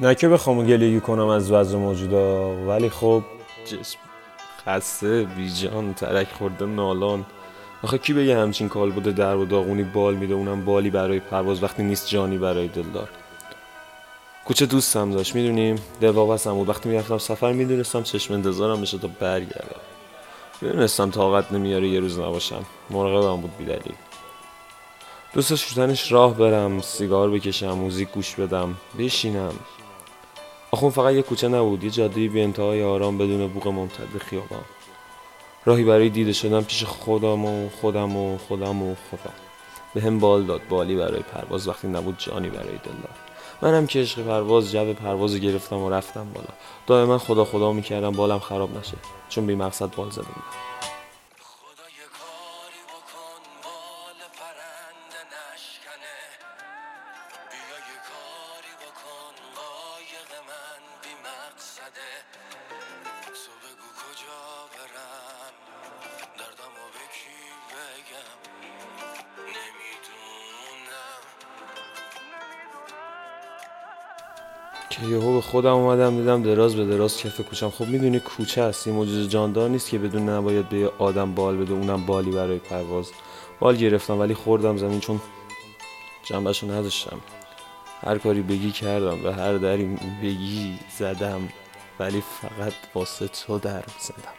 نه که بخوام گلگی کنم از وضع موجودا ولی خب. جسم خسته بیجان ترک خورده نالان. آخه کی بگه همچین کال بوده در و داغونی بال میده اونم بالی برای پرواز وقتی نیست جانی برای دلدار. کوچه دوستم داشت می‌دونیم؟ دلواپسم بود وقتی می‌رفتم سفر می‌دونستم چشم انتظارم بشه تا برگردم. می‌دونستم طاقت نمیاره یه روز نباشم. مراقبم بود بیدلیل. دوست شدنش راه برم سیگار بکشم موزیک گوش بدم بشینم. آخون فقط یه کوچه نبود یه جاده بی انتهای آرام بدون بوق ممتد خیابان. راهی برای دیده شدن پیش خودم و خودم و خودم و خودم. به هم بال داد بالی برای پرواز وقتی نبود جانی برای دلدار. منم که عشق پرواز جو پرواز گرفتم و رفتم بالا. دائما خدا خدا می‌کردم بالم خراب نشه چون بی مقصد بال زده بودم. که یهو به خودم اومدم دیدم دراز به دراز کف کوچم. خب می‌دونی کوچه است این موجود جاندار نیست که بدون نباید به آدم بال بده. اونم بالی برای پرواز. بال گرفتم ولی خوردم زمین چون جنبشو نداشتم هر کاری بگی کردم به هر دری بگی زدم. ولی فقط واسه تو در زدم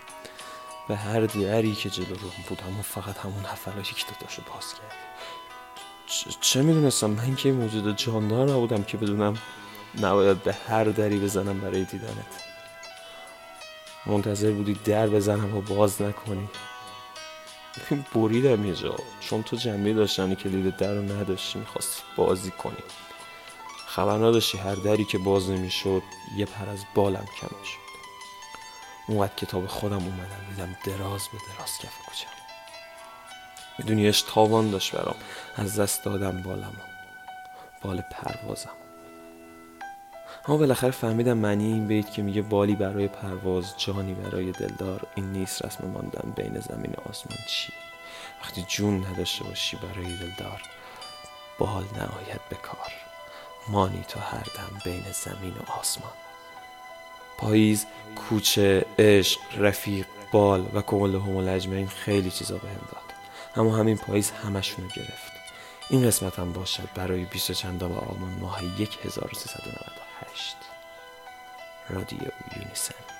به هر دری که جلو رو بودم و فقط همون حفلایی که داشو باز کرد چه می‌دونستم؟ من که موجود جاندار نبودم که بدونم نباید به هر دری بزنم برای دیدنت. منتظر بودی در بزنم و باز نکنی. بریدم یه جا. چون تو جنبه داشتنی کلید در رو نداشتی می‌خواستی بازی کنی. خبر نداشتی هر دری که باز نمی‌شد یه پر از بالم کم شد اونقدر کتاب خودم اومدم دیدم دراز به دراز کف کوچم. می‌دونی اش تاوان داشت برام. از دست دادم بالم بال پروازم. اما بالاخره فهمیدم معنی این بیت که میگه بالی برای پرواز جانی برای دلدار. این نیست رسم ماندن بین زمین و آسمان چی. وقتی جون نداشته باشی برای دلدار بال نهایت به کار. مانی تو هر دم بین زمین و آسمان. پاییز کوچه عشق رفیق بال و کمال همول اجمعین خیلی چیزا بهم داد. اما همین پاییز همشونو گرفت. این قسمت هم باشد برای بیست چندم آلمان ماه 1398 رادیو یونیسن.